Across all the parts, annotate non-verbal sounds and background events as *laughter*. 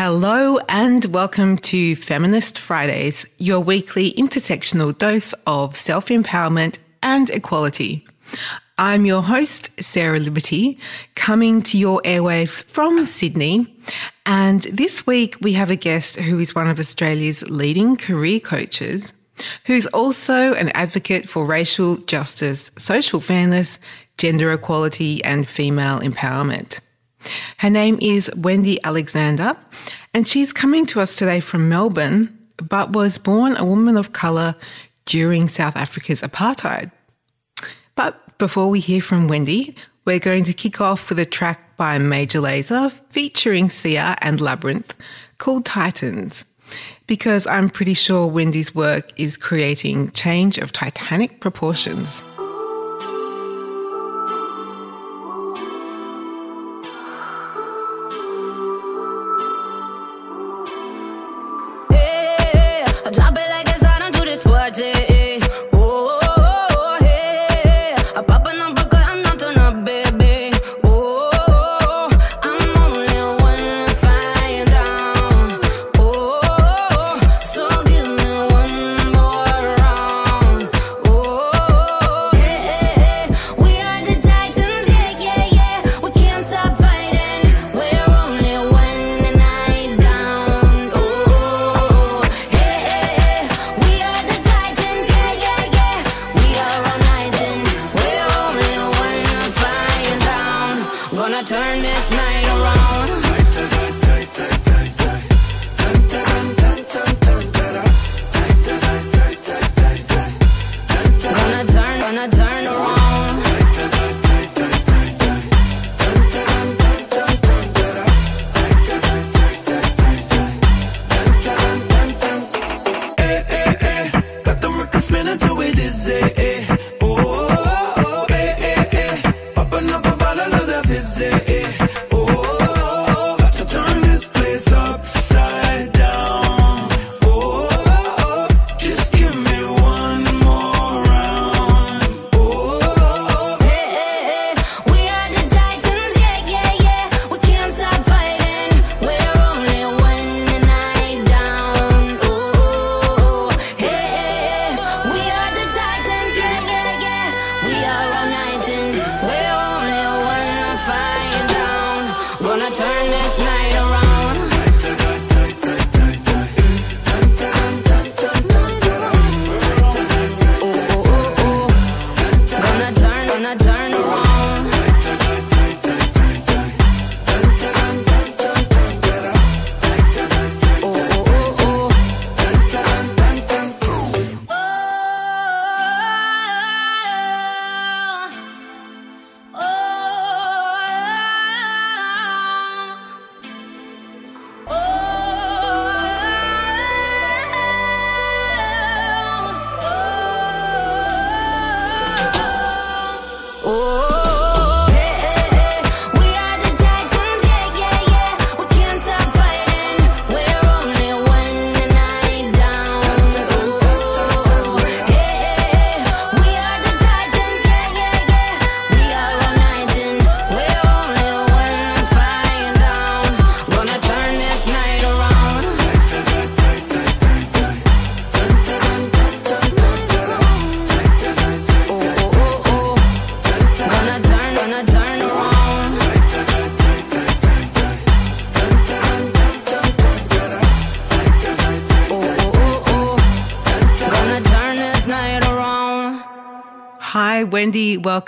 Hello and welcome to Feminist Fridays, your weekly intersectional dose of self empowerment and equality. I'm your host, Sarah Liberty, coming to your airwaves from Sydney. And this week we have a guest who is one of Australia's leading career coaches, who's also an advocate for racial justice, social fairness, gender equality, and female empowerment. Her name is Wendy Alexander, and she's coming to us today from Melbourne, but was born a woman of colour during South Africa's apartheid. But before we hear from Wendy, we're going to kick off with a track by Major Lazer featuring Sia and Labrinth called Titans. Because I'm pretty sure Wendy's work is creating change of titanic proportions. Wendy.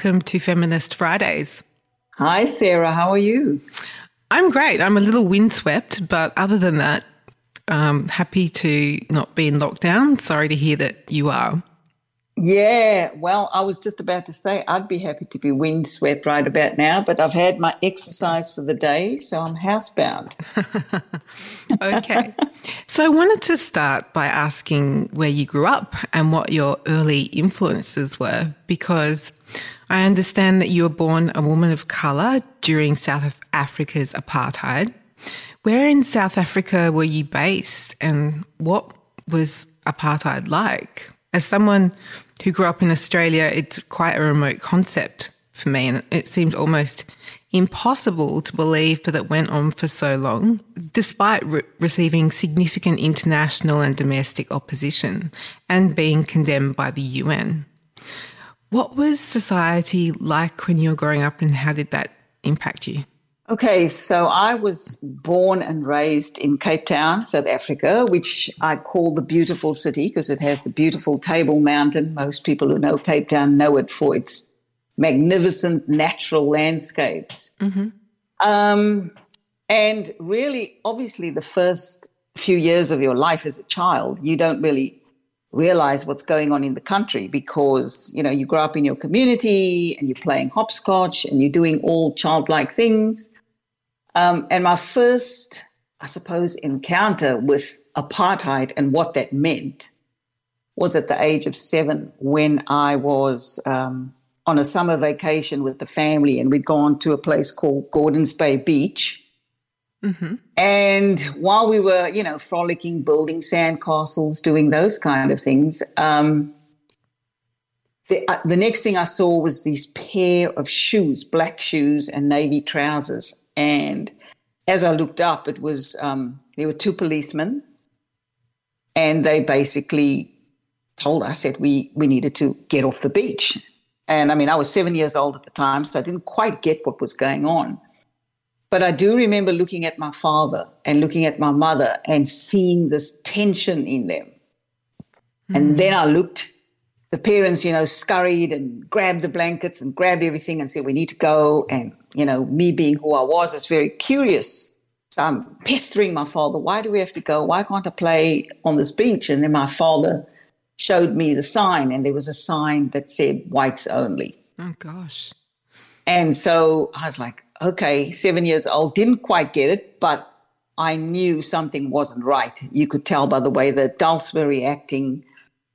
Welcome to Feminist Fridays. Hi, Sarah. How are you? I'm great. I'm a little windswept, but other than that, um, happy to not be in lockdown. Sorry to hear that you are. Yeah, well, I was just about to say I'd be happy to be windswept right about now, but I've had my exercise for the day, so I'm housebound. *laughs* okay. so I wanted to start by asking where you grew up and what your early influences were, because I understand that you were born a woman of colour during South Africa's apartheid. Where in South Africa were you based and what was apartheid like? As someone who grew up in Australia, it's quite a remote concept for me, and it seemed almost impossible to believe that it went on for so long, despite re- receiving significant international and domestic opposition and being condemned by the UN. What was society like when you were growing up, and how did that impact you? Okay, so I was born and raised in Cape Town, South Africa, which I call the beautiful city because it has the beautiful Table Mountain. Most people who know Cape Town know it for its magnificent natural landscapes. Mm-hmm. Um, and really, obviously, the first few years of your life as a child, you don't really realize what's going on in the country because you know you grow up in your community and you're playing hopscotch and you're doing all childlike things. Um, and my first i suppose encounter with apartheid and what that meant was at the age of seven when i was um, on a summer vacation with the family and we'd gone to a place called gordons bay beach Mm-hmm. And while we were, you know, frolicking, building sandcastles, doing those kind of things, um, the, uh, the next thing I saw was these pair of shoes, black shoes and navy trousers. And as I looked up, it was um, there were two policemen, and they basically told us that we we needed to get off the beach. And I mean, I was seven years old at the time, so I didn't quite get what was going on. But I do remember looking at my father and looking at my mother and seeing this tension in them. Mm. And then I looked, the parents, you know, scurried and grabbed the blankets and grabbed everything and said, We need to go. And, you know, me being who I was, was very curious. So I'm pestering my father, Why do we have to go? Why can't I play on this beach? And then my father showed me the sign, and there was a sign that said whites only. Oh, gosh. And so I was like, okay, seven years old, didn't quite get it, but I knew something wasn't right. You could tell by the way the adults were reacting.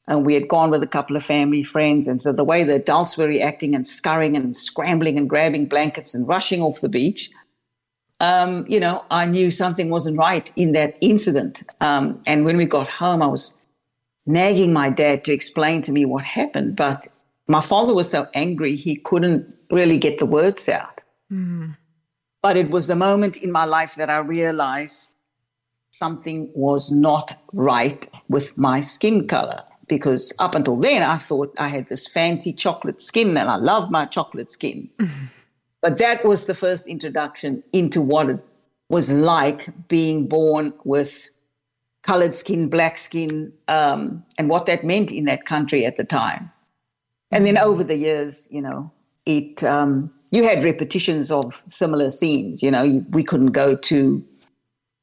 And we had gone with a couple of family friends. And so the way the adults were reacting and scurrying and scrambling and grabbing blankets and rushing off the beach, um, you know, I knew something wasn't right in that incident. Um, and when we got home, I was nagging my dad to explain to me what happened. But my father was so angry, he couldn't really get the words out. Mm. But it was the moment in my life that I realized something was not right with my skin color. Because up until then, I thought I had this fancy chocolate skin and I love my chocolate skin. Mm-hmm. *laughs* But that was the first introduction into what it was like being born with colored skin, black skin, um, and what that meant in that country at the time. And then over the years, you know, it um, you had repetitions of similar scenes. You know, we couldn't go to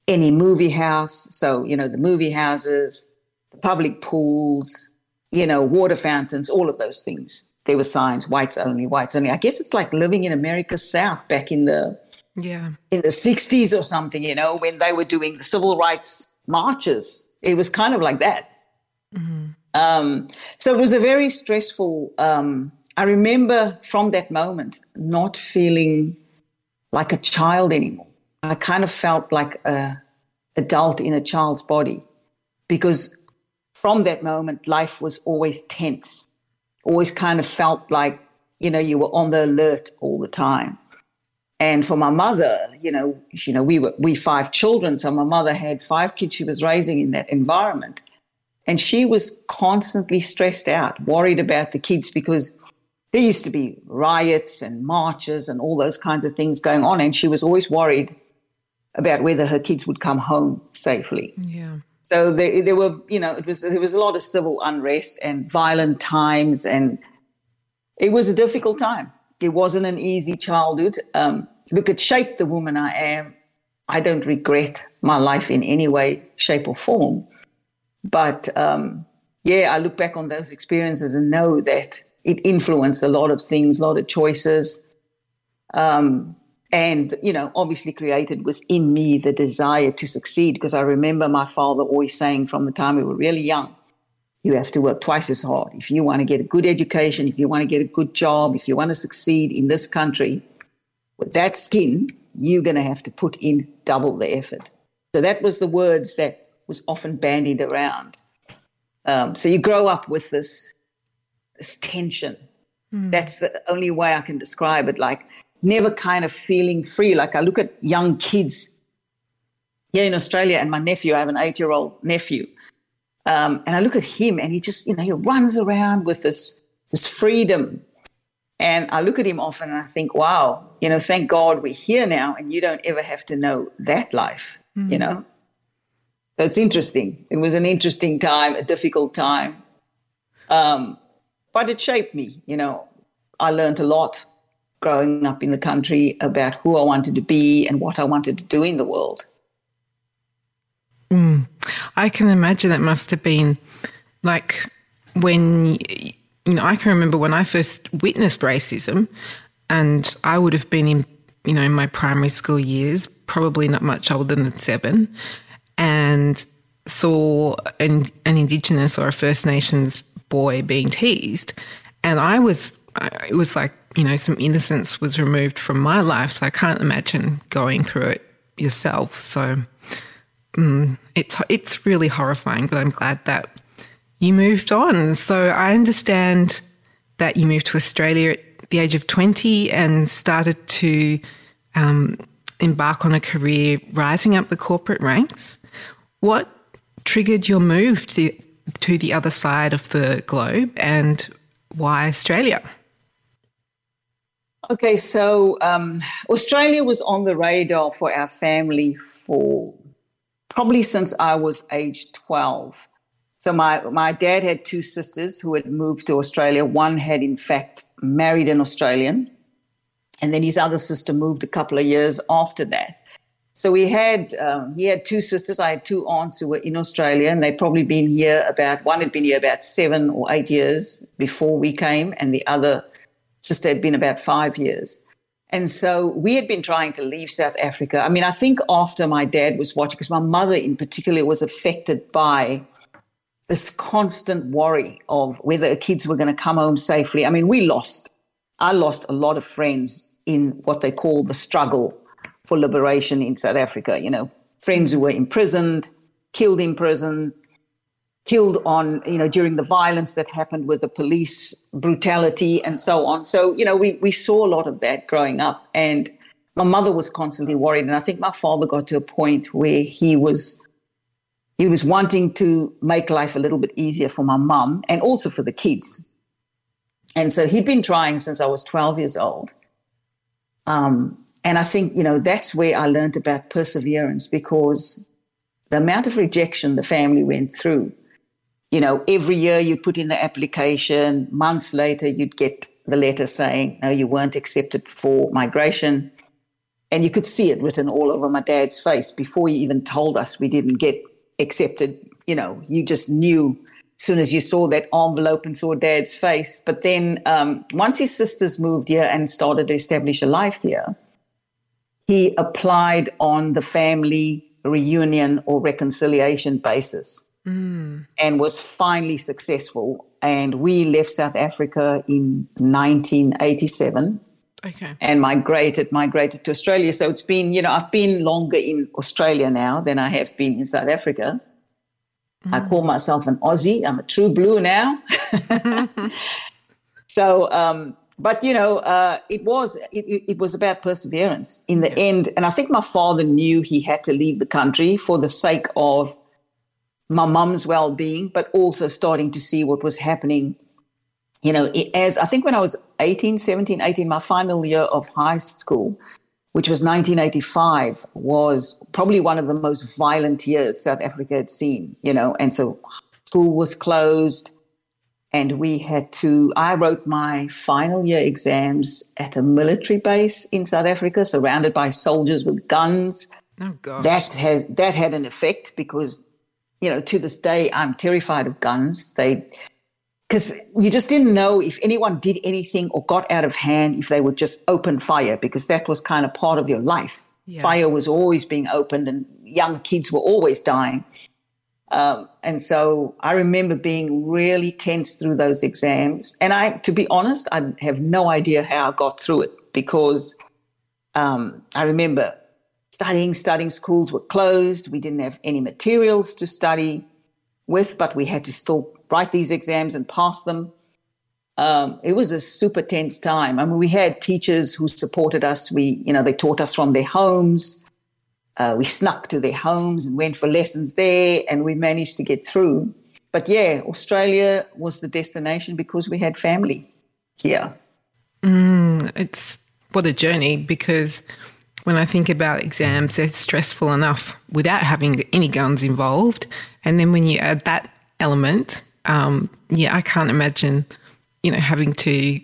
any movie house. So, you know, the movie houses, the public pools, you know, water fountains, all of those things. There were signs, whites only, whites only. I guess it's like living in America's South back in the yeah in the 60s or something, you know, when they were doing the civil rights marches. It was kind of like that. Mm-hmm. Um, so it was a very stressful um, I remember from that moment not feeling like a child anymore. I kind of felt like a adult in a child's body because from that moment life was always tense. Always kind of felt like, you know, you were on the alert all the time. And for my mother, you know, you know, we were we five children, so my mother had five kids she was raising in that environment. And she was constantly stressed out, worried about the kids because there used to be riots and marches and all those kinds of things going on. And she was always worried about whether her kids would come home safely. Yeah. So there, there were, you know, it was there was a lot of civil unrest and violent times, and it was a difficult time. It wasn't an easy childhood. Um, look, it shaped the woman I am. I don't regret my life in any way, shape, or form. But um, yeah, I look back on those experiences and know that it influenced a lot of things, a lot of choices. Um, and, you know, obviously created within me the desire to succeed because I remember my father always saying from the time we were really young, you have to work twice as hard. If you want to get a good education, if you want to get a good job, if you want to succeed in this country, with that skin, you're going to have to put in double the effort. So that was the words that was often bandied around. Um, so you grow up with this this tension. Mm. That's the only way I can describe it. Like never kind of feeling free. Like I look at young kids here in Australia and my nephew, I have an eight year old nephew. Um, and I look at him and he just, you know, he runs around with this, this freedom. And I look at him often and I think, wow, you know, thank God we're here now and you don't ever have to know that life, mm-hmm. you know? So it's interesting. It was an interesting time, a difficult time. Um, but it shaped me, you know. I learned a lot growing up in the country about who I wanted to be and what I wanted to do in the world. Mm. I can imagine it must have been like when, you know, I can remember when I first witnessed racism and I would have been in, you know, in my primary school years, probably not much older than seven, and saw an, an Indigenous or a First Nations boy being teased. And I was, it was like, you know, some innocence was removed from my life. So I can't imagine going through it yourself. So mm, it's it's really horrifying. But I'm glad that you moved on. So I understand that you moved to Australia at the age of 20 and started to um, embark on a career rising up the corporate ranks. What triggered your move to, to the other side of the globe and why Australia? Okay, so um, Australia was on the radar for our family for probably since I was age 12. So my, my dad had two sisters who had moved to Australia. One had, in fact, married an Australian, and then his other sister moved a couple of years after that. So we had um, he had two sisters. I had two aunts who were in Australia, and they'd probably been here about one had been here about seven or eight years before we came, and the other sister had been about five years. And so we had been trying to leave South Africa. I mean, I think after my dad was watching, because my mother in particular was affected by this constant worry of whether the kids were going to come home safely. I mean, we lost, I lost a lot of friends in what they call the struggle for liberation in South Africa. You know, friends who were imprisoned, killed in prison, killed on, you know, during the violence that happened with the police brutality and so on. So, you know, we, we saw a lot of that growing up. And my mother was constantly worried. And I think my father got to a point where he was he was wanting to make life a little bit easier for my mum and also for the kids. And so he'd been trying since I was 12 years old. Um, and I think, you know, that's where I learned about perseverance because the amount of rejection the family went through you know, every year you put in the application, months later you'd get the letter saying, no, you weren't accepted for migration. And you could see it written all over my dad's face before he even told us we didn't get accepted. You know, you just knew as soon as you saw that envelope and saw dad's face. But then um, once his sisters moved here and started to establish a life here, he applied on the family reunion or reconciliation basis mm. and was finally successful. And we left South Africa in 1987. Okay. And migrated migrated to Australia. So it's been, you know, I've been longer in Australia now than I have been in South Africa. Mm. I call myself an Aussie. I'm a true blue now. *laughs* *laughs* so, um, but you know, uh, it was it, it, was about perseverance in the yeah. end. And I think my father knew he had to leave the country for the sake of my mum's well-being, but also starting to see what was happening. You know, as I think when I was 18, 17, 18, my final year of high school, which was 1985, was probably one of the most violent years South Africa had seen, you know, and so school was closed and we had to, I wrote my final year exams at a military base in South Africa, surrounded by soldiers with guns. Oh, gosh. That has, that had an effect because you know, to this day, I'm terrified of guns. They, because you just didn't know if anyone did anything or got out of hand if they would just open fire, because that was kind of part of your life. Yeah. Fire was always being opened, and young kids were always dying. Um, and so I remember being really tense through those exams. And I, to be honest, I have no idea how I got through it because um, I remember studying, studying. Schools were closed. We didn't have any materials to study with, but we had to still write these exams and pass them. um, it was a super tense time. I mean, we had teachers who supported us. We, you know, they taught us from their homes. Uh, we snuck to their homes and went for lessons there, and we managed to get through. But yeah, Australia was the destination because we had family here. Mm, it's what a journey because when I think about exams, they're stressful enough without having any guns involved. And then when you add that element, um, yeah, I can't imagine, you know, having to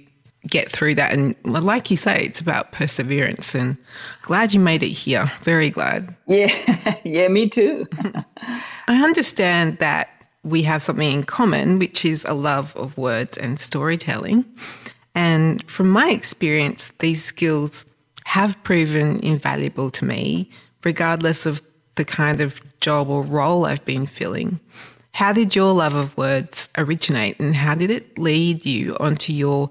get through that. And like you say, it's about perseverance. And glad you made it here. Very glad. Yeah, *laughs* yeah, me too. *laughs* I understand that we have something in common, which is a love of words and storytelling. And from my experience, these skills have proven invaluable to me, regardless of the kind of job or role I've been filling. How did your love of words originate and how did it lead you onto your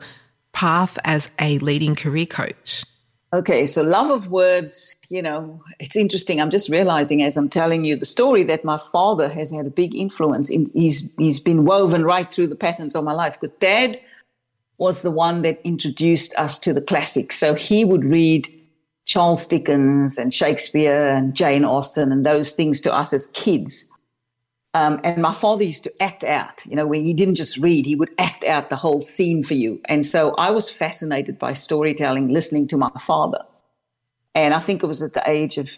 path as a leading career coach? Okay, so love of words, you know, it's interesting. I'm just realizing as I'm telling you the story that my father has had a big influence. In, he's he's been woven right through the patterns of my life because dad was the one that introduced us to the classics. So he would read Charles Dickens and Shakespeare and Jane Austen and those things to us as kids. Um, and my father used to act out, you know, where he didn't just read, he would act out the whole scene for you. And so I was fascinated by storytelling, listening to my father. And I think it was at the age of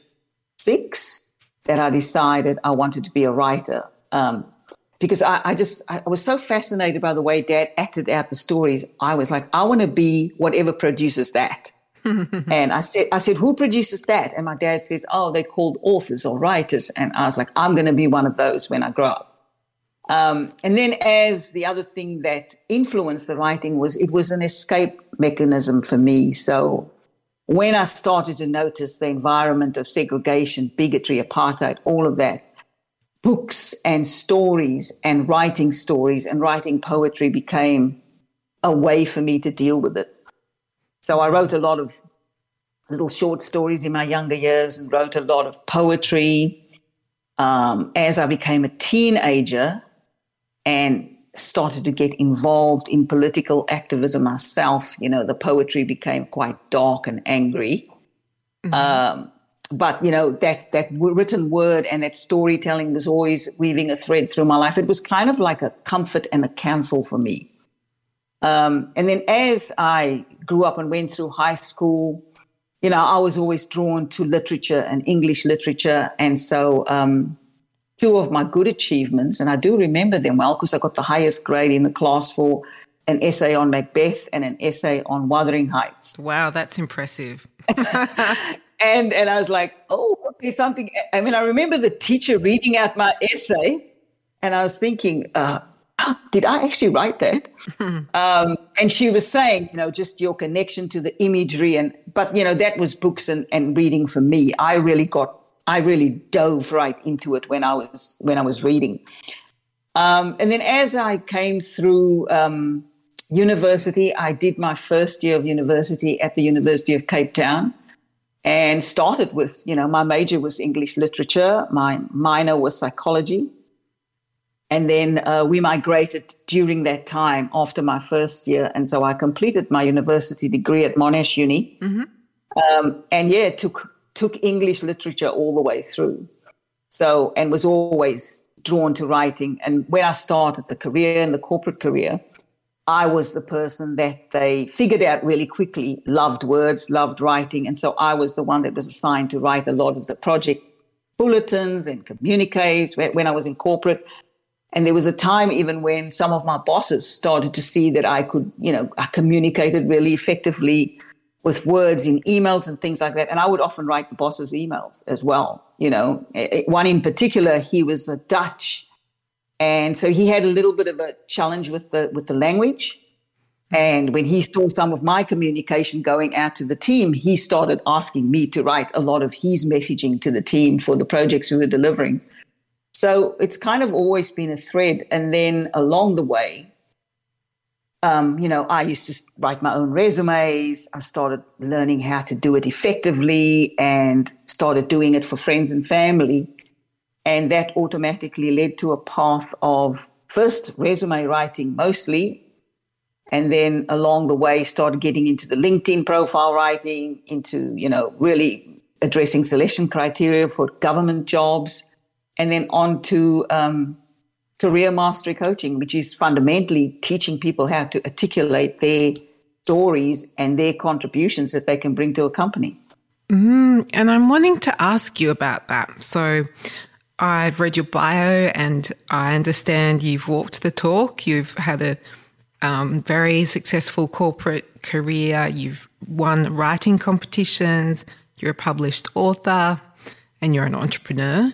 six that I decided I wanted to be a writer. Um, because I, I just, I was so fascinated by the way dad acted out the stories. I was like, I want to be whatever produces that. *laughs* and I said, I said, who produces that? And my dad says, oh, they're called authors or writers. And I was like, I'm going to be one of those when I grow up. Um, and then, as the other thing that influenced the writing was, it was an escape mechanism for me. So when I started to notice the environment of segregation, bigotry, apartheid, all of that, books and stories and writing stories and writing poetry became a way for me to deal with it. So I wrote a lot of little short stories in my younger years and wrote a lot of poetry. Um, as I became a teenager and started to get involved in political activism myself, you know, the poetry became quite dark and angry. Mm-hmm. Um, but you know that that written word and that storytelling was always weaving a thread through my life. It was kind of like a comfort and a counsel for me. Um, and then as I grew up and went through high school, you know, I was always drawn to literature and English literature. And so, um, two of my good achievements, and I do remember them well because I got the highest grade in the class for an essay on Macbeth and an essay on Wuthering Heights. Wow, that's impressive. *laughs* and and I was like, oh, okay, something. I mean, I remember the teacher reading out my essay, and I was thinking, uh, *gasps* did I actually write that? *laughs* um, and she was saying, you know, just your connection to the imagery, and but you know that was books and, and reading for me. I really got, I really dove right into it when I was when I was reading. Um, and then as I came through um, university, I did my first year of university at the University of Cape Town and started with, you know, my major was English literature, my minor was psychology. And then uh, we migrated during that time after my first year. And so I completed my university degree at Monash Uni. Mm-hmm. Um, and yeah, took, took English literature all the way through. So, and was always drawn to writing. And when I started the career and the corporate career, I was the person that they figured out really quickly, loved words, loved writing. And so I was the one that was assigned to write a lot of the project bulletins and communiques when I was in corporate. And there was a time even when some of my bosses started to see that I could, you know, I communicated really effectively with words in emails and things like that. And I would often write the boss's emails as well. You know, eh, eh, one in particular, he was a Dutch and so he had a little bit of a challenge with the with the language. And when he saw some of my communication going out to the team, he started asking me to write a lot of his messaging to the team for the projects we were delivering. So it's kind of always been a thread. And then along the way, um, you know, I used to write my own resumes. I started learning how to do it effectively and started doing it for friends and family. And that automatically led to a path of first resume writing mostly. and then along the way started getting into the linkedin profile writing into you know really addressing selection criteria for government jobs and then on to um, career mastery coaching which is fundamentally teaching people how to articulate their stories and their contributions that they can bring to a company mm, and i'm wanting to ask you about that so I've read your bio and I understand you've walked the talk. You've had a um, very successful corporate career. You've won writing competitions. You're a published author and you're an entrepreneur.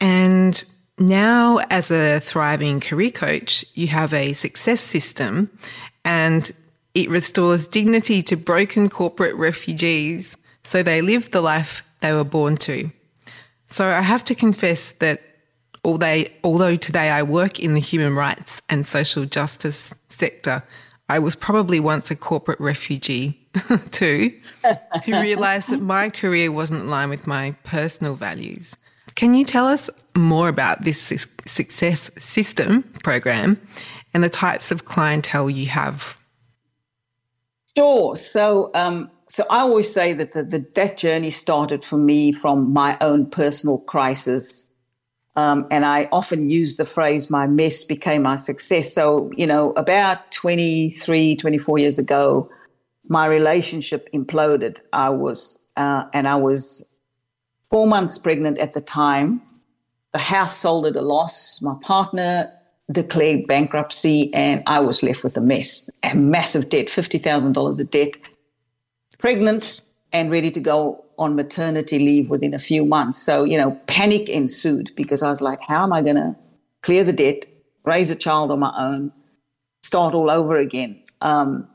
And now, as a thriving career coach, you have a success system and it restores dignity to broken corporate refugees so they live the life they were born to. So I have to confess that although today I work in the human rights and social justice sector, I was probably once a corporate refugee *laughs* too, who realized that my career wasn't aligned with my personal values. Can you tell us more about this success system program and the types of clientele you have? Sure. So, um, so I always say that the, the, that journey started for me from my own personal crisis um, and I often use the phrase, my mess became my success. So, you know, about 23, 24 years ago, my relationship imploded. I was, uh, and I was four months pregnant at the time. The house sold at a loss. My partner declared bankruptcy, and I was left with a mess, a massive debt, $50,000 of debt. Pregnant and ready to go on maternity leave within a few months. So, you know, panic ensued because I was like, how am I going to clear the debt, raise a child on my own, start all over again? Um,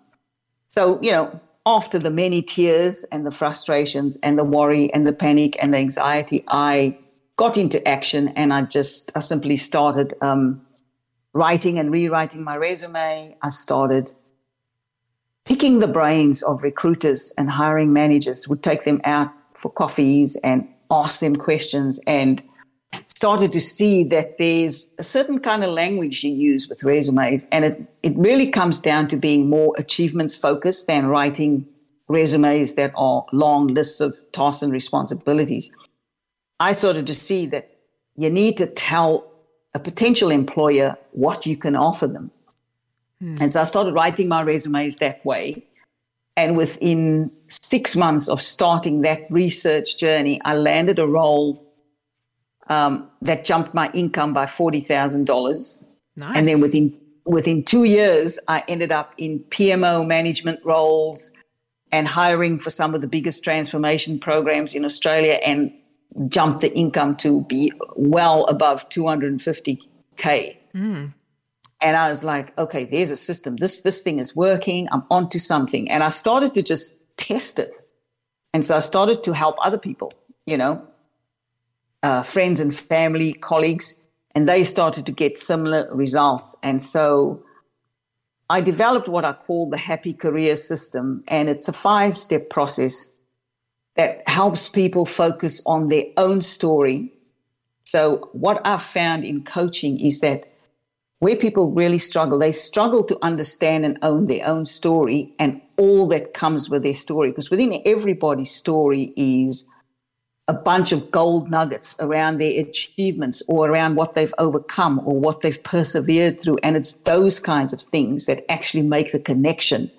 so, you know, after the many tears and the frustrations and the worry and the panic and the anxiety, I got into action and I just, I simply started um, writing and rewriting my resume. I started picking the brains of recruiters and hiring managers would take them out for coffees and ask them questions and started to see that there's a certain kind of language you use with resumes and it, it really comes down to being more achievements focused than writing resumes that are long lists of tasks and responsibilities i started to see that you need to tell a potential employer what you can offer them Mm. And so I started writing my resumes that way. And within six months of starting that research journey, I landed a role um, that jumped my income by forty thousand dollars. Nice. And then within within two years, I ended up in PMO management roles and hiring for some of the biggest transformation programs in Australia, and jumped the income to be well above two hundred and fifty k. Mm. And I was like, okay, there's a system. This this thing is working. I'm onto something. And I started to just test it. And so I started to help other people, you know, uh, friends and family, colleagues, and they started to get similar results. And so I developed what I call the happy career system. And it's a five step process that helps people focus on their own story. So, what I've found in coaching is that where people really struggle, they struggle to understand and own their own story and all that comes with their story. Because within everybody's story is a bunch of gold nuggets around their achievements or around what they've overcome or what they've persevered through. And it's those kinds of things that actually make the connection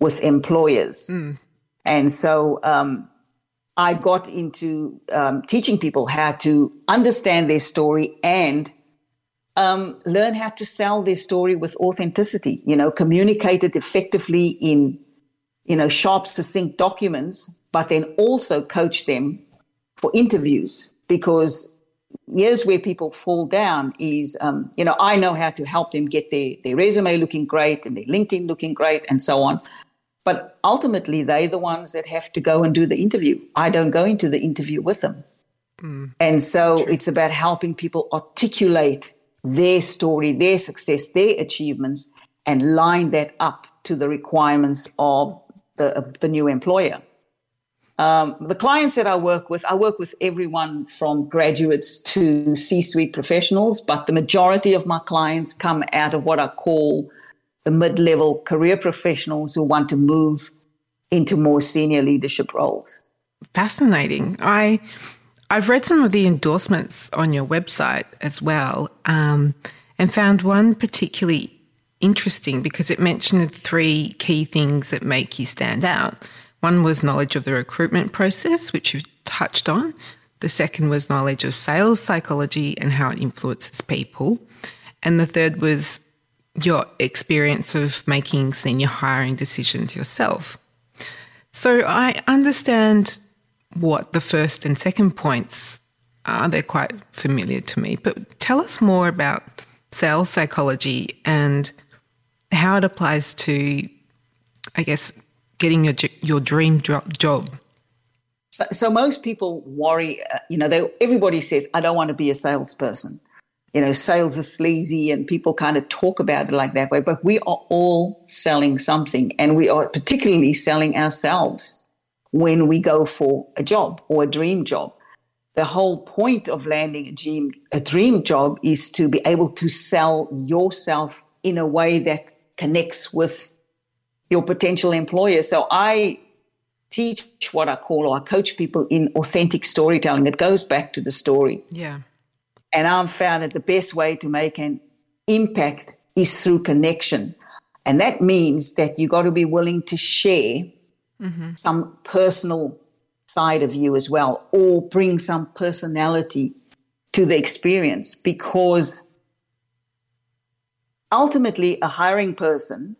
with employers. Mm. And so um, I got into um, teaching people how to understand their story and um, learn how to sell their story with authenticity, you know, communicate it effectively in, you know, sharp, succinct documents, but then also coach them for interviews because here's where people fall down is, um, you know, I know how to help them get their, their resume looking great and their LinkedIn looking great and so on. But ultimately, they're the ones that have to go and do the interview. I don't go into the interview with them. Mm. And so True. it's about helping people articulate their story, their success, their achievements, and line that up to the requirements of the, of the new employer. Um, the clients that I work with, I work with everyone from graduates to C suite professionals, but the majority of my clients come out of what I call the mid level career professionals who want to move into more senior leadership roles. Fascinating. I I've read some of the endorsements on your website as well, um, and found one particularly interesting because it mentioned three key things that make you stand out. One was knowledge of the recruitment process, which you touched on. The second was knowledge of sales psychology and how it influences people. And the third was your experience of making senior hiring decisions yourself. So I understand what the first and second points are. They're quite familiar to me. But tell us more about sales psychology and how it applies to, I guess, getting your your dream job. So, so most people worry. Uh, you know, they, everybody says, "I don't want to be a salesperson." You know, sales is sleazy, and people kind of talk about it like that way. But we are all selling something, and we are particularly selling ourselves when we go for a job or a dream job. The whole point of landing a dream, a dream job is to be able to sell yourself in a way that connects with your potential employer. So I teach what I call or I coach people in authentic storytelling. It goes back to the story. Yeah. And I've found that the best way to make an impact is through connection. And that means that you got to be willing to share mm-hmm. some personal side of you as well, or bring some personality to the experience because ultimately a hiring person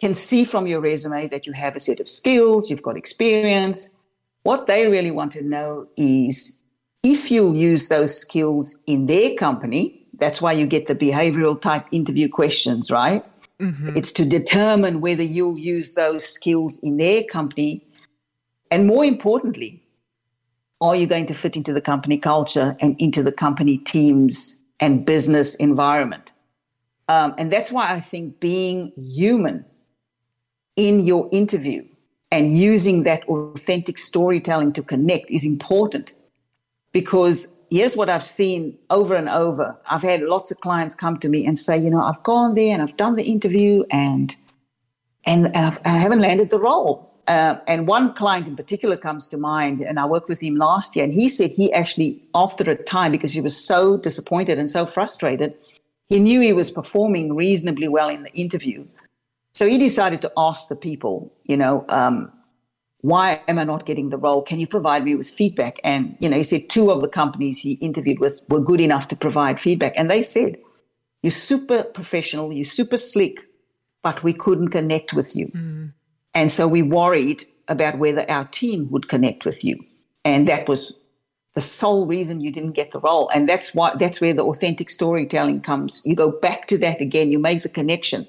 can see from your resume that you have a set of skills, you've got experience. What they really want to know is if you'll use those skills in their company, that's why you get the behavioral type interview questions, right? Mm-hmm. It's to determine whether you'll use those skills in their company. And more importantly, are you going to fit into the company culture and into the company teams and business environment? Um, and that's why I think being human in your interview and using that authentic storytelling to connect is important because here's what I've seen over and over. I've had lots of clients come to me and say, you know, I've gone there and I've done the interview and and I've, I have not landed the role. Uh, and one client in particular comes to mind, and I worked with him last year, and he said he actually, after a time, because he was so disappointed and so frustrated, he knew he was performing reasonably well in the interview. So he decided to ask the people, you know, um, why am I not getting the role? Can you provide me with feedback? And, you know, he said two of the companies he interviewed with were good enough to provide feedback. And they said, you're super professional, you're super slick, but we couldn't connect with you. Mm. And so we worried about whether our team would connect with you. And that was the sole reason you didn't get the role. And that's why that's where the authentic storytelling comes. You go back to that again, you make the connection.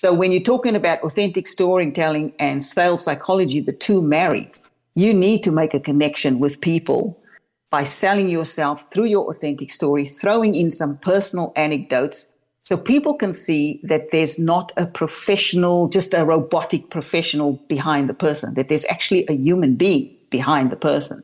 So when you're talking about authentic storytelling and sales psychology, the two marry. You need to make a connection with people by selling yourself through your authentic story, throwing in some personal anecdotes so people can see that there's not a professional, just a robotic professional behind the person, that there's actually a human being behind the person.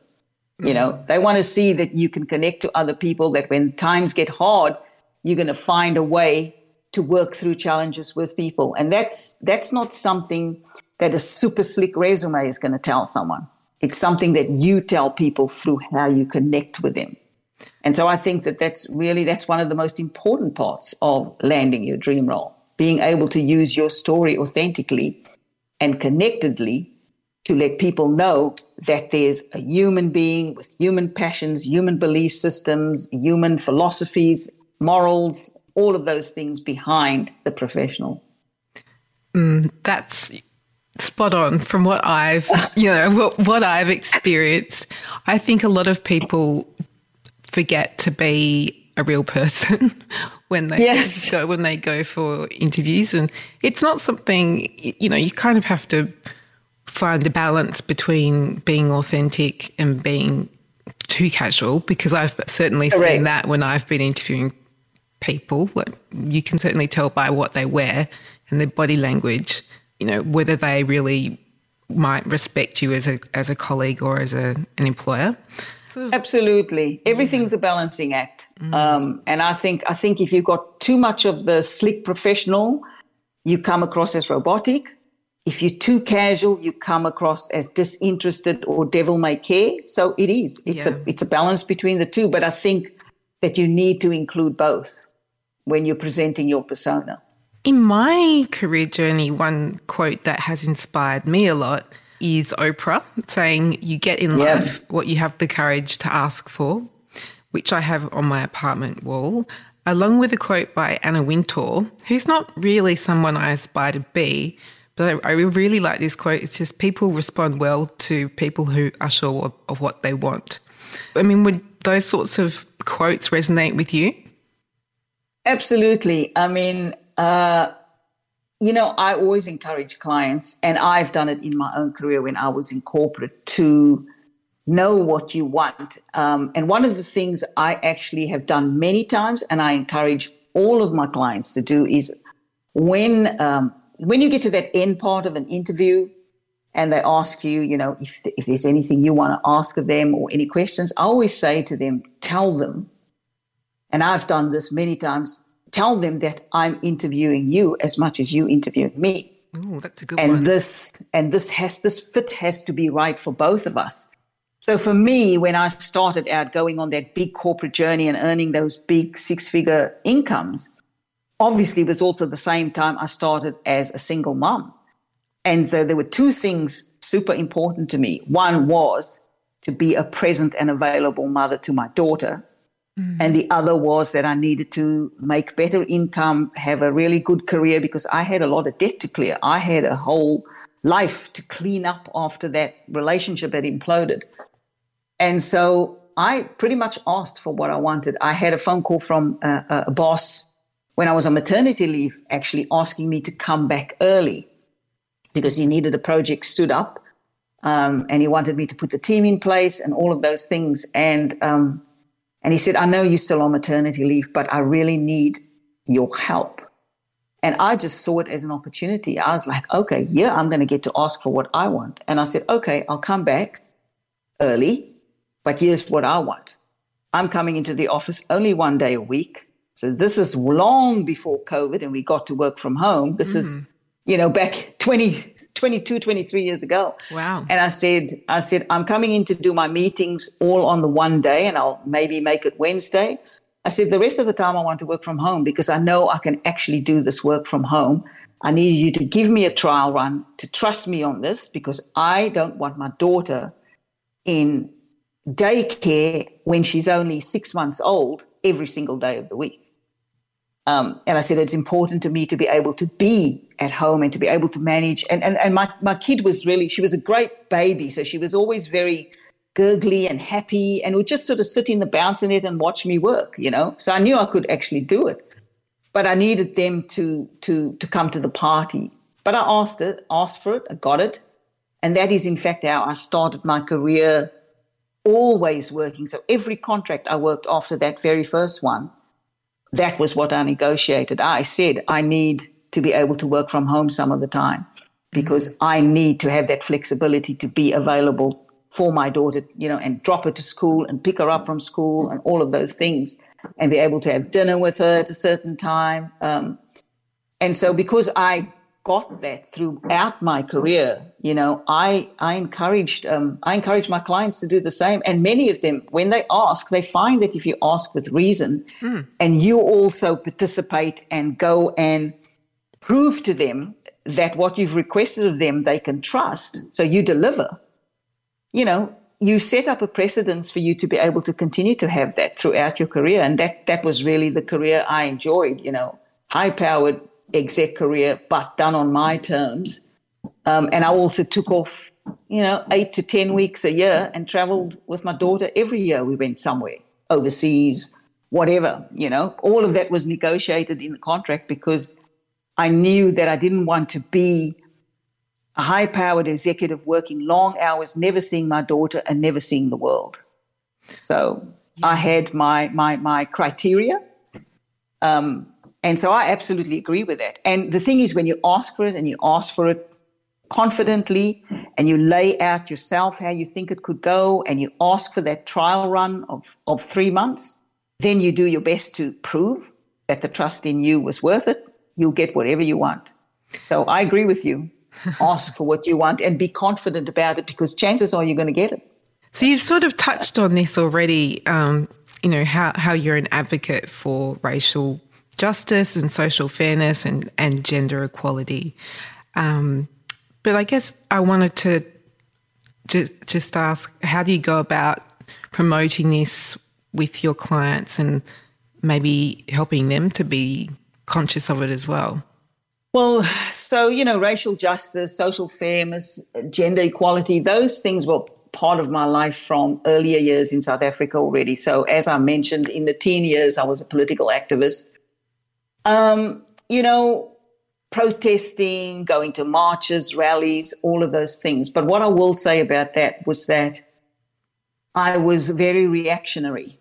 You know, mm-hmm. they want to see that you can connect to other people, that when times get hard, you're going to find a way to work through challenges with people. And that's that's not something that a super slick resume is going to tell someone. It's something that you tell people through how you connect with them. And so I think that that's really that's one of the most important parts of landing your dream role, being able to use your story authentically and connectedly to let people know that there's a human being with human passions, human belief systems, human philosophies, morals, all of those things behind the professional. Mm, that's spot on from what I've, *laughs* you know, what, what I've experienced. I think a lot of people forget to be a real person *laughs* when they yes. *laughs* go when they go for interviews and it's not something you know you kind of have to find a balance between being authentic and being too casual because I've certainly Correct. seen that when I've been interviewing people. You can certainly tell by what they wear and their body language, you know, whether they really might respect you as a as a colleague or as a, an employer. So, Absolutely, everything's yeah. a balancing act, mm. um, and I think I think if you've got too much of the slick professional, you come across as robotic. If you're too casual, you come across as disinterested or devil may care. So it is. It's yeah. a it's a balance between the two. But I think that you need to include both when you're presenting your persona. In my career journey, one quote that has inspired me a lot is Oprah saying, You get in life what you have the courage to ask for, which I have on my apartment wall, along with a quote by Anna Wintour, who's not really someone I aspire to be. But I really like this quote. It's just people respond well to people who are sure of, of what they want. I mean, would those sorts of quotes resonate with you? Absolutely. I mean, uh, you know, I always encourage clients, and I've done it in my own career when I was in corporate, to know what you want. Um, and one of the things I actually have done many times, and I encourage all of my clients to do, is when um, when you get to that end part of an interview, and they ask you, you know, if, if there's anything you want to ask of them or any questions, I always say to them, tell them, and I've done this many times, tell them that I'm interviewing you as much as you interviewing me. Oh, that's a good and one. this and this has this fit has to be right for both of us. So for me, when I started out going on that big corporate journey and earning those big six-figure incomes, obviously it was also the same time I started as a single mom. And so there were two things super important to me. One was to be a present and available mother to my daughter. Mm-hmm. And the other was that I needed to make better income, have a really good career because I had a lot of debt to clear. I had a whole life to clean up after that relationship had imploded. And so I pretty much asked for what I wanted. I had a phone call from a, a boss when I was on maternity leave, actually asking me to come back early because he needed a project stood up. Um, and he wanted me to put the team in place and all of those things. And um, and he said, I know you're still on maternity leave, but I really need your help. And I just saw it as an opportunity. I was like, okay, yeah, I'm going to get to ask for what I want. And I said, okay, I'll come back early, but here's what I want. I'm coming into the office only one day a week. So this is long before COVID and we got to work from home. This mm-hmm. is you know, back 20, 22, 23 years ago. Wow. And I said, I said, I'm coming in to do my meetings all on the one day and I'll maybe make it Wednesday. I said, the rest of the time I want to work from home because I know I can actually do this work from home. I need you to give me a trial run to trust me on this because I don't want my daughter in daycare when she's only six months old every single day of the week. Um, and I said, it's important to me to be able to be at home and to be able to manage. And, and, and my, my kid was really, she was a great baby. So she was always very gurgly and happy and would just sort of sit in the bouncinette and watch me work, you know? So I knew I could actually do it. But I needed them to, to, to come to the party. But I asked it, asked for it, I got it. And that is, in fact, how I started my career always working. So every contract I worked after that very first one that was what I negotiated. I said, I need to be able to work from home some of the time because mm-hmm. I need to have that flexibility to be available for my daughter, you know, and drop her to school and pick her up from school and all of those things and be able to have dinner with her at a certain time. Um, and so because I got that throughout my career. You know, I I encouraged um, I encouraged my clients to do the same, and many of them, when they ask, they find that if you ask with reason, mm. and you also participate and go and prove to them that what you've requested of them they can trust, so you deliver. You know, you set up a precedence for you to be able to continue to have that throughout your career, and that that was really the career I enjoyed. You know, high powered exec career, but done on my terms. Um, and I also took off, you know, eight to 10 weeks a year and traveled with my daughter every year. We went somewhere overseas, whatever, you know. All of that was negotiated in the contract because I knew that I didn't want to be a high powered executive working long hours, never seeing my daughter and never seeing the world. So I had my, my, my criteria. Um, and so I absolutely agree with that. And the thing is, when you ask for it and you ask for it confidently and you lay out yourself how you think it could go and you ask for that trial run of, of three months, then you do your best to prove that the trust in you was worth it. You'll get whatever you want. So I agree with you. *laughs* Ask for what you want and be confident about it because chances are you're going to get it. So you've sort of touched on this already. Um, you know how how you're an advocate for racial justice and social fairness and and gender equality. Um, but I guess I wanted to just just ask, how do you go about promoting this with your clients and maybe helping them to be conscious of it as well? Well, so, you know, racial justice, social fairness, gender equality, those things were part of my life from earlier years in South Africa already. So, as I mentioned, in the teen years, I was a political activist. Um, you know, protesting, going to marches, rallies, all of those things. But what I will say about that was that I was very reactionary.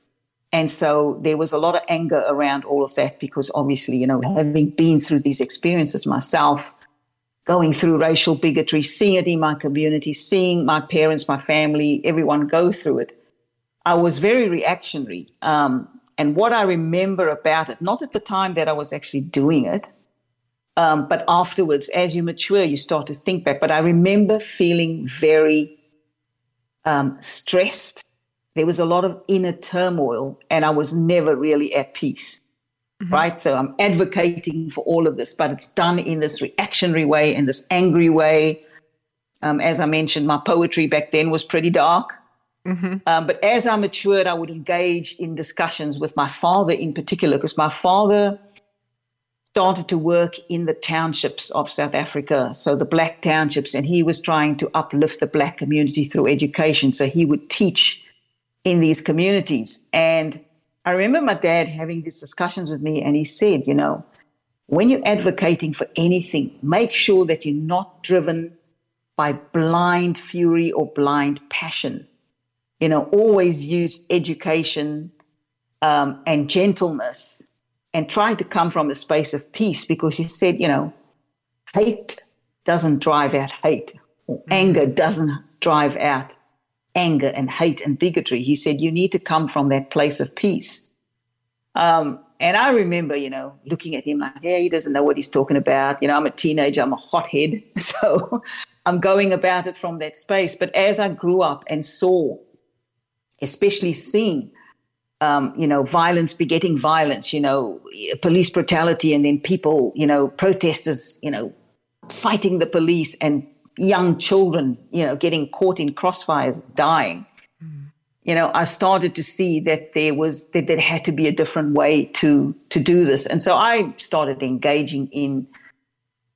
And so there was a lot of anger around all of that because obviously, you know, having been through these experiences myself, going through racial bigotry, seeing it in my community, seeing my parents, my family, everyone go through it, I was very reactionary. Um, and what I remember about it, not at the time that I was actually doing it, um, but afterwards, as you mature, you start to think back. But I remember feeling very um, stressed there was a lot of inner turmoil and I was never really at peace. Mm-hmm. Right. So I'm advocating for all of this, but it's done in this reactionary way, in this angry way. Um, as I mentioned, my poetry back then was pretty dark. Mm-hmm. Um, but as I matured, I would engage in discussions with my father in particular, because my father started to work in the townships of South Africa, so the black townships, and he was trying to uplift the black community through education. So he would teach in these communities. And I remember my dad having these discussions with me, and he said, you know, when you're advocating for anything, make sure that you're not driven by blind fury or blind passion. You know, always use education um, and gentleness and try to come from a space of peace because he said, you know, hate doesn't drive out hate, or anger doesn't drive out anger and hate and bigotry. He said, You need to come from that place of peace. Um, and I remember, you know, looking at him like, yeah, he doesn't know what he's talking about. You know, I'm a teenager, I'm a hothead. *laughs* So I'm going about it from that space. But as I grew up and saw, especially seeing, um, you know, violence begetting violence, you know, police brutality, and then people, you know, protesters, you know, fighting the police and young children, you know, getting caught in crossfires, dying. You know, I started to see that there was that there had to be a different way to to do this, and so I started engaging in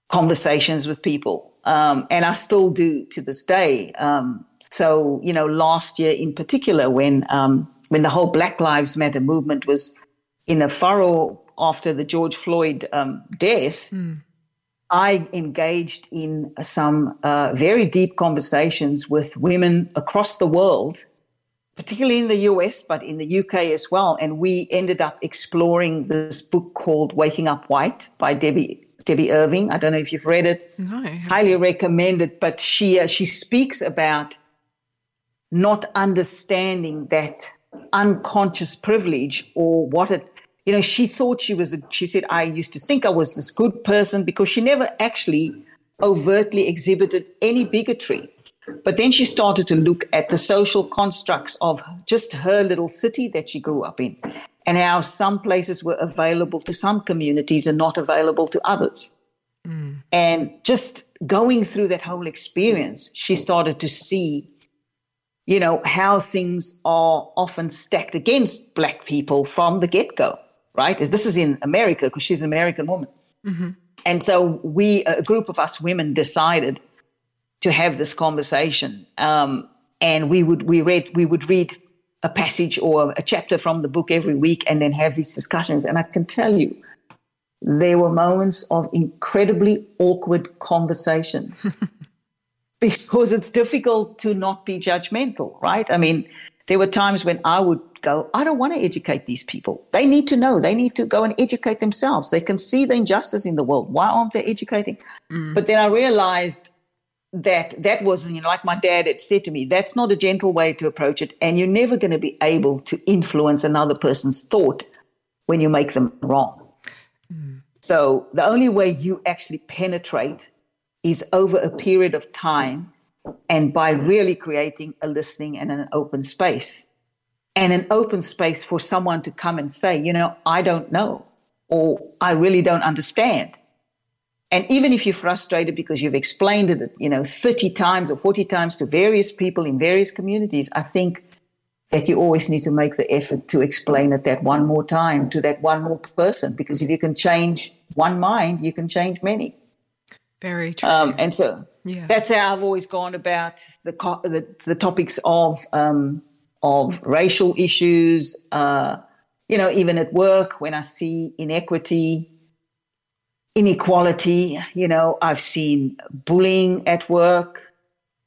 conversations with people, um, and I still do to this day. Um, so, you know, last year in particular, when um, when the whole Black Lives Matter movement was in a furrow after the George Floyd um, death. Mm I engaged in some uh, very deep conversations with women across the world, particularly in the US, but in the UK as well. And we ended up exploring this book called Waking Up White by Debby. Debby Irving. I don't know if you've read it. No, highly recommend it. But she uh, she speaks about not understanding that unconscious privilege or what it you know, she thought she was, a, she said, I used to think I was this good person because she never actually overtly exhibited any bigotry. But then she started to look at the social constructs of just her little city that she grew up in and how some places were available to some communities and not available to others. Mm. And just going through that whole experience, she started to see, you know, how things are often stacked against Black people from the get go right? This is in America because she's an American woman. Mm-hmm. And so we, a group of us women, decided to have this conversation. Um, and we would we read we would read a passage or a chapter from the book every week, and then have these discussions. And I can tell you, there were moments of incredibly awkward conversations. *laughs* because it's difficult to not be judgmental, right? I mean, there were times when I would go, I don't want to educate these people. They need to know. They need to go and educate themselves. They can see the injustice in the world. Why aren't they educating? Mm. But then I realized that that wasn't, you know, like my dad had said to me, that's not a gentle way to approach it. And you're never going to be able to influence another person's thought when you make them wrong. Mm. So the only way you actually penetrate is over a period of time and by really creating a listening and an open space. And an open space for someone to come and say, you know, I don't know, or I really don't understand. And even if you're frustrated because you've explained it, you know, 30 times or 40 times to various people in various communities, I think that you always need to make the effort to explain it that one more time to that one more person. Because if you can change one mind, you can change many. Very true. Um, and so yeah. that's how I've always gone about the the, the topics of um, of racial issues. Uh, you know, even at work when I see inequity, inequality. You know, I've seen bullying at work.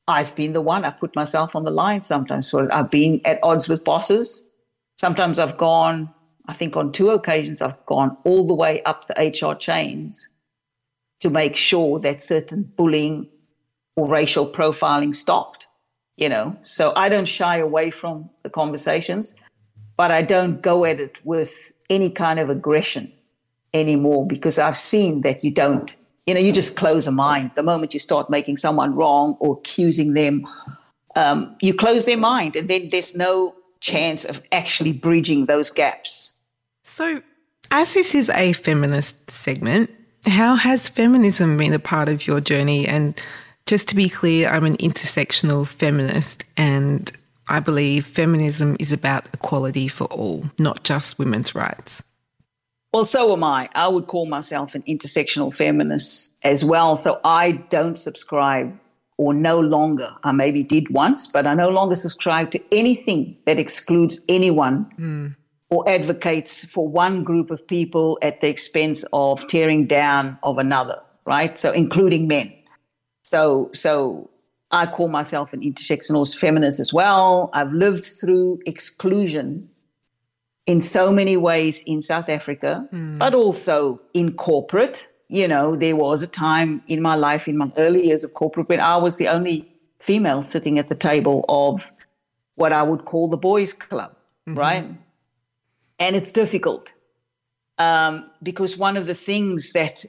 I've been the one. I've put myself on the line sometimes. So I've been at odds with bosses. Sometimes I've gone. I think on two occasions I've gone all the way up the HR chains to make sure that certain bullying or racial profiling stopped. You know, so I don't shy away from the conversations, but I don't go at it with any kind of aggression anymore because I've seen that you don't. You know, you just close a mind. The moment you start making someone wrong or accusing them, um, you close their mind, and then there's no chance of actually bridging those gaps. So, as this is a feminist segment, how has feminism been a part of your journey? And just to be clear, I'm an intersectional feminist, and I believe feminism is about equality for all, not just women's rights. Well, so am I. I would call myself an intersectional feminist as well. So I don't subscribe or no longer, I maybe did once, but I no longer subscribe to anything that excludes anyone mm. Or advocates for one group of people at the expense of tearing down of another, right? So including men. So, so I call myself an intersectional feminist as well. I've lived through exclusion in so many ways in South Africa, mm. but also in corporate. You know, there was a time in my life, in my early years of corporate, when I was the only female sitting at the table of what I would call the boys' club, mm-hmm. right? And it's difficult um, because one of the things that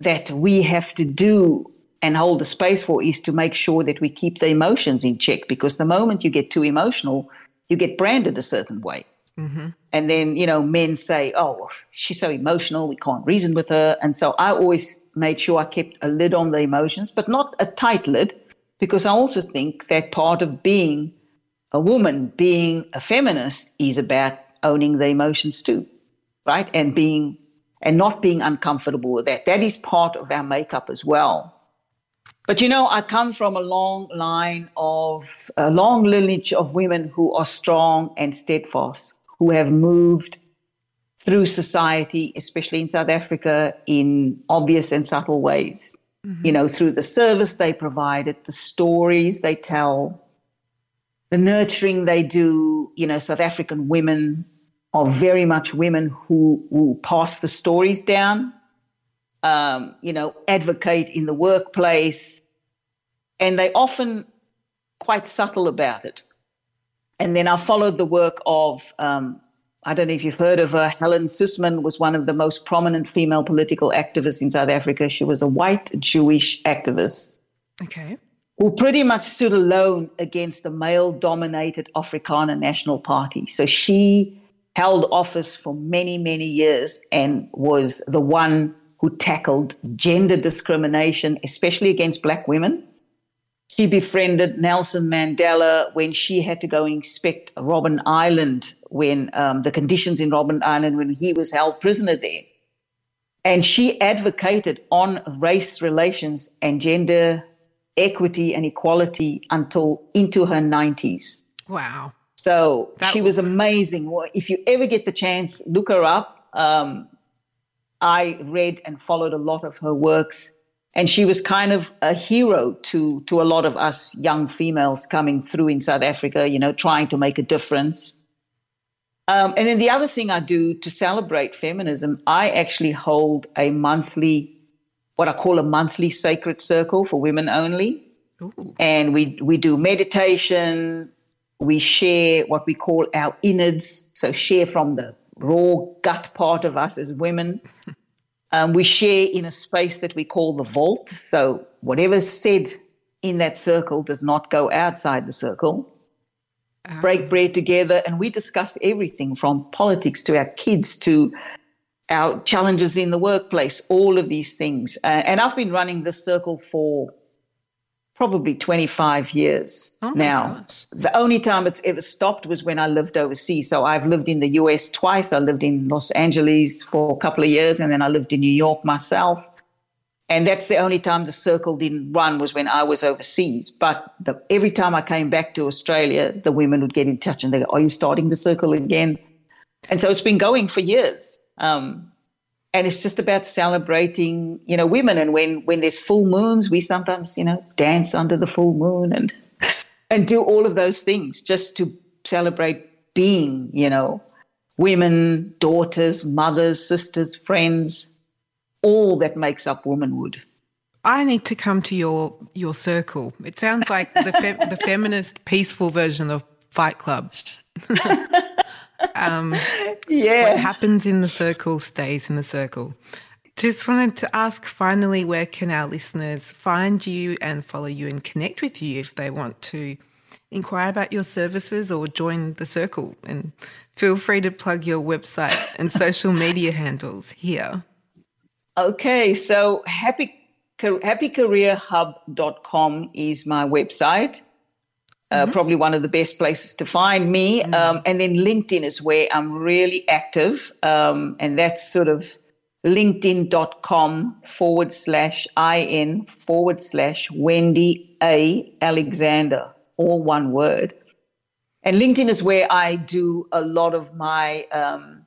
that we have to do and hold a space for is to make sure that we keep the emotions in check. Because the moment you get too emotional, you get branded a certain way. Mm-hmm. And then, you know, men say, oh, she's so emotional, we can't reason with her. And so I always made sure I kept a lid on the emotions, but not a tight lid, because I also think that part of being a woman, being a feminist, is about owning the emotions too, right? And being, and not being uncomfortable with that. That is part of our makeup as well. But you know, I come from a long line of, a long lineage of women who are strong and steadfast who have moved through society, especially in South Africa, in obvious and subtle ways. Mm-hmm. You know, through the service they provided, the stories they tell, the nurturing they do. You know, South African women are very much women who, who pass the stories down, um, you know, advocate in the workplace, and they often quite subtle about it. And then I followed the work of, um, I don't know if you've heard of her, Helen Suzman was one of the most prominent female political activists in South Africa. She was a white Jewish activist. Okay. Who pretty much stood alone against the male dominated Afrikaner National Party. So she held office for many, many years and was the one who tackled gender discrimination, especially against black women. She befriended Nelson Mandela when she had to go inspect Robben Island when um, the conditions in Robben Island when he was held prisoner there. And she advocated on race relations and gender equity and equality until into her 90s. Wow. So that she was, amazing. If you ever get the chance, look her up. Um, I read and followed a lot of her works and she was kind of a hero to to a lot of us young females coming through in South Africa, you know, trying to make a difference. Um, and then the other thing I do to celebrate feminism, I actually hold a monthly, what I call a monthly sacred circle for women only. Ooh. And we we do meditation. We share what we call our innards, so share from the raw gut part of us as women. *laughs* Um, we share in a space that we call the vault. So whatever's said in that circle does not go outside the circle. Uh-huh. Break bread together, and we discuss everything from politics to our kids to our challenges in the workplace, all of these things. Uh, and I've been running this circle for probably 25 years oh now. Gosh. The only time it's ever stopped was when I lived overseas. So I've lived in the US twice. I lived in Los Angeles for a couple of years, and then I lived in New York myself. And that's the only time the circle didn't run was when I was overseas. But the, every time I came back to Australia, the women would get in touch and they go, Are you starting the circle again? And so it's been going for years. Um, and it's just about celebrating you know women and when when there's full moons we sometimes you know dance under the full moon and *laughs* and do all of those things just to celebrate being you know women daughters mothers sisters friends all that makes up womanhood I need to come to your your circle. It sounds like the fe- the *laughs* feminist peaceful version of Fight Club. *laughs* Um, yeah. What happens in the circle stays in the circle. Just wanted to ask finally, where can our listeners find you and follow you and connect with you if they want to inquire about your services or join the circle? And feel free to plug your website and social *laughs* media handles here. Okay, so happy happycareerhub.com is my website. Uh, mm-hmm. Probably one of the best places to find me. Mm-hmm. Um, and then LinkedIn is where I'm really active. Um, and that's sort of linkedin.com forward slash IN forward slash Wendy A. Alexander, all one word. And LinkedIn is where I do a lot of my um,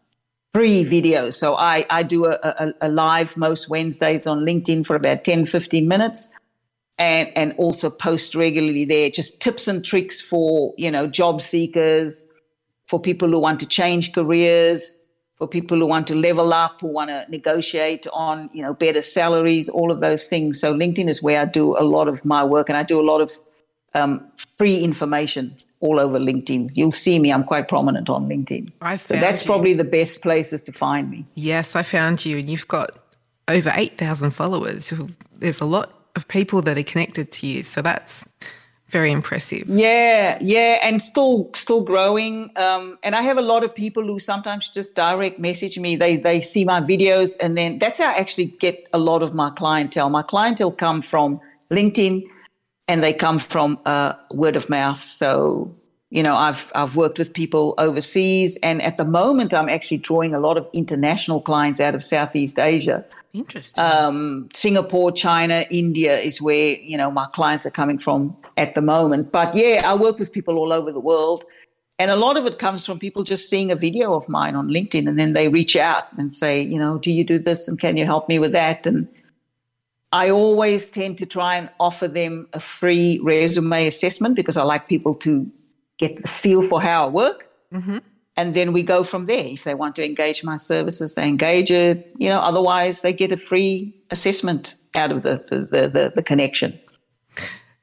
free videos. So I, I do a, a, a live most Wednesdays on LinkedIn for about 10, 15 minutes and and also post regularly there just tips and tricks for you know job seekers for people who want to change careers for people who want to level up who want to negotiate on you know better salaries all of those things. So linkedin is where i do a lot of my work and i do a lot of um, free information all over linkedin. You'll see me i'm quite prominent on linkedin. I so that's you. probably the best places to find me. Yes i found you and you've got over 8000 followers. There's a lot of people that are connected to you. So that's very impressive. Yeah, yeah, and still still growing. Um, and I have a lot of people who sometimes just direct message me. They they see my videos, and then that's how I actually get a lot of my clientele. My clientele come from LinkedIn, and they come from uh, word of mouth. So you know, I've I've worked with people overseas, and at the moment, I'm actually drawing a lot of international clients out of Southeast Asia. Interesting. Um, Singapore, China, India is where you know my clients are coming from at the moment. But yeah, I work with people all over the world, and a lot of it comes from people just seeing a video of mine on LinkedIn, and then they reach out and say, you know, do you do this, and can you help me with that, and I always tend to try and offer them a free resume assessment because I like people to get the feel for how I work. Mm-hmm. And then we go from there. If they want to engage my services, they engage it. You know, otherwise they get a free assessment out of the, the, the, the connection.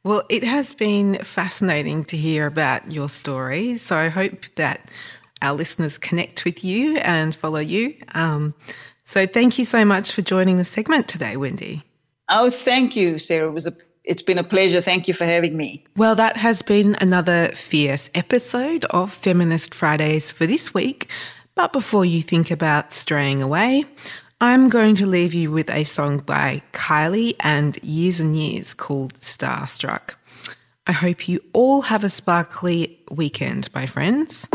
Well, it has been fascinating to hear about your story. So I hope that our listeners connect with you and follow you. Um, so thank you so much for joining the segment today, Wendy. Oh, thank you, Sarah. It was a it's been a pleasure. Thank you for having me. Well, that has been another fierce episode of Feminist Fridays for this week. But before you think about straying away, I'm going to leave you with a song by Kylie and Years and Years called Starstruck. I hope you all have a sparkly weekend, my friends.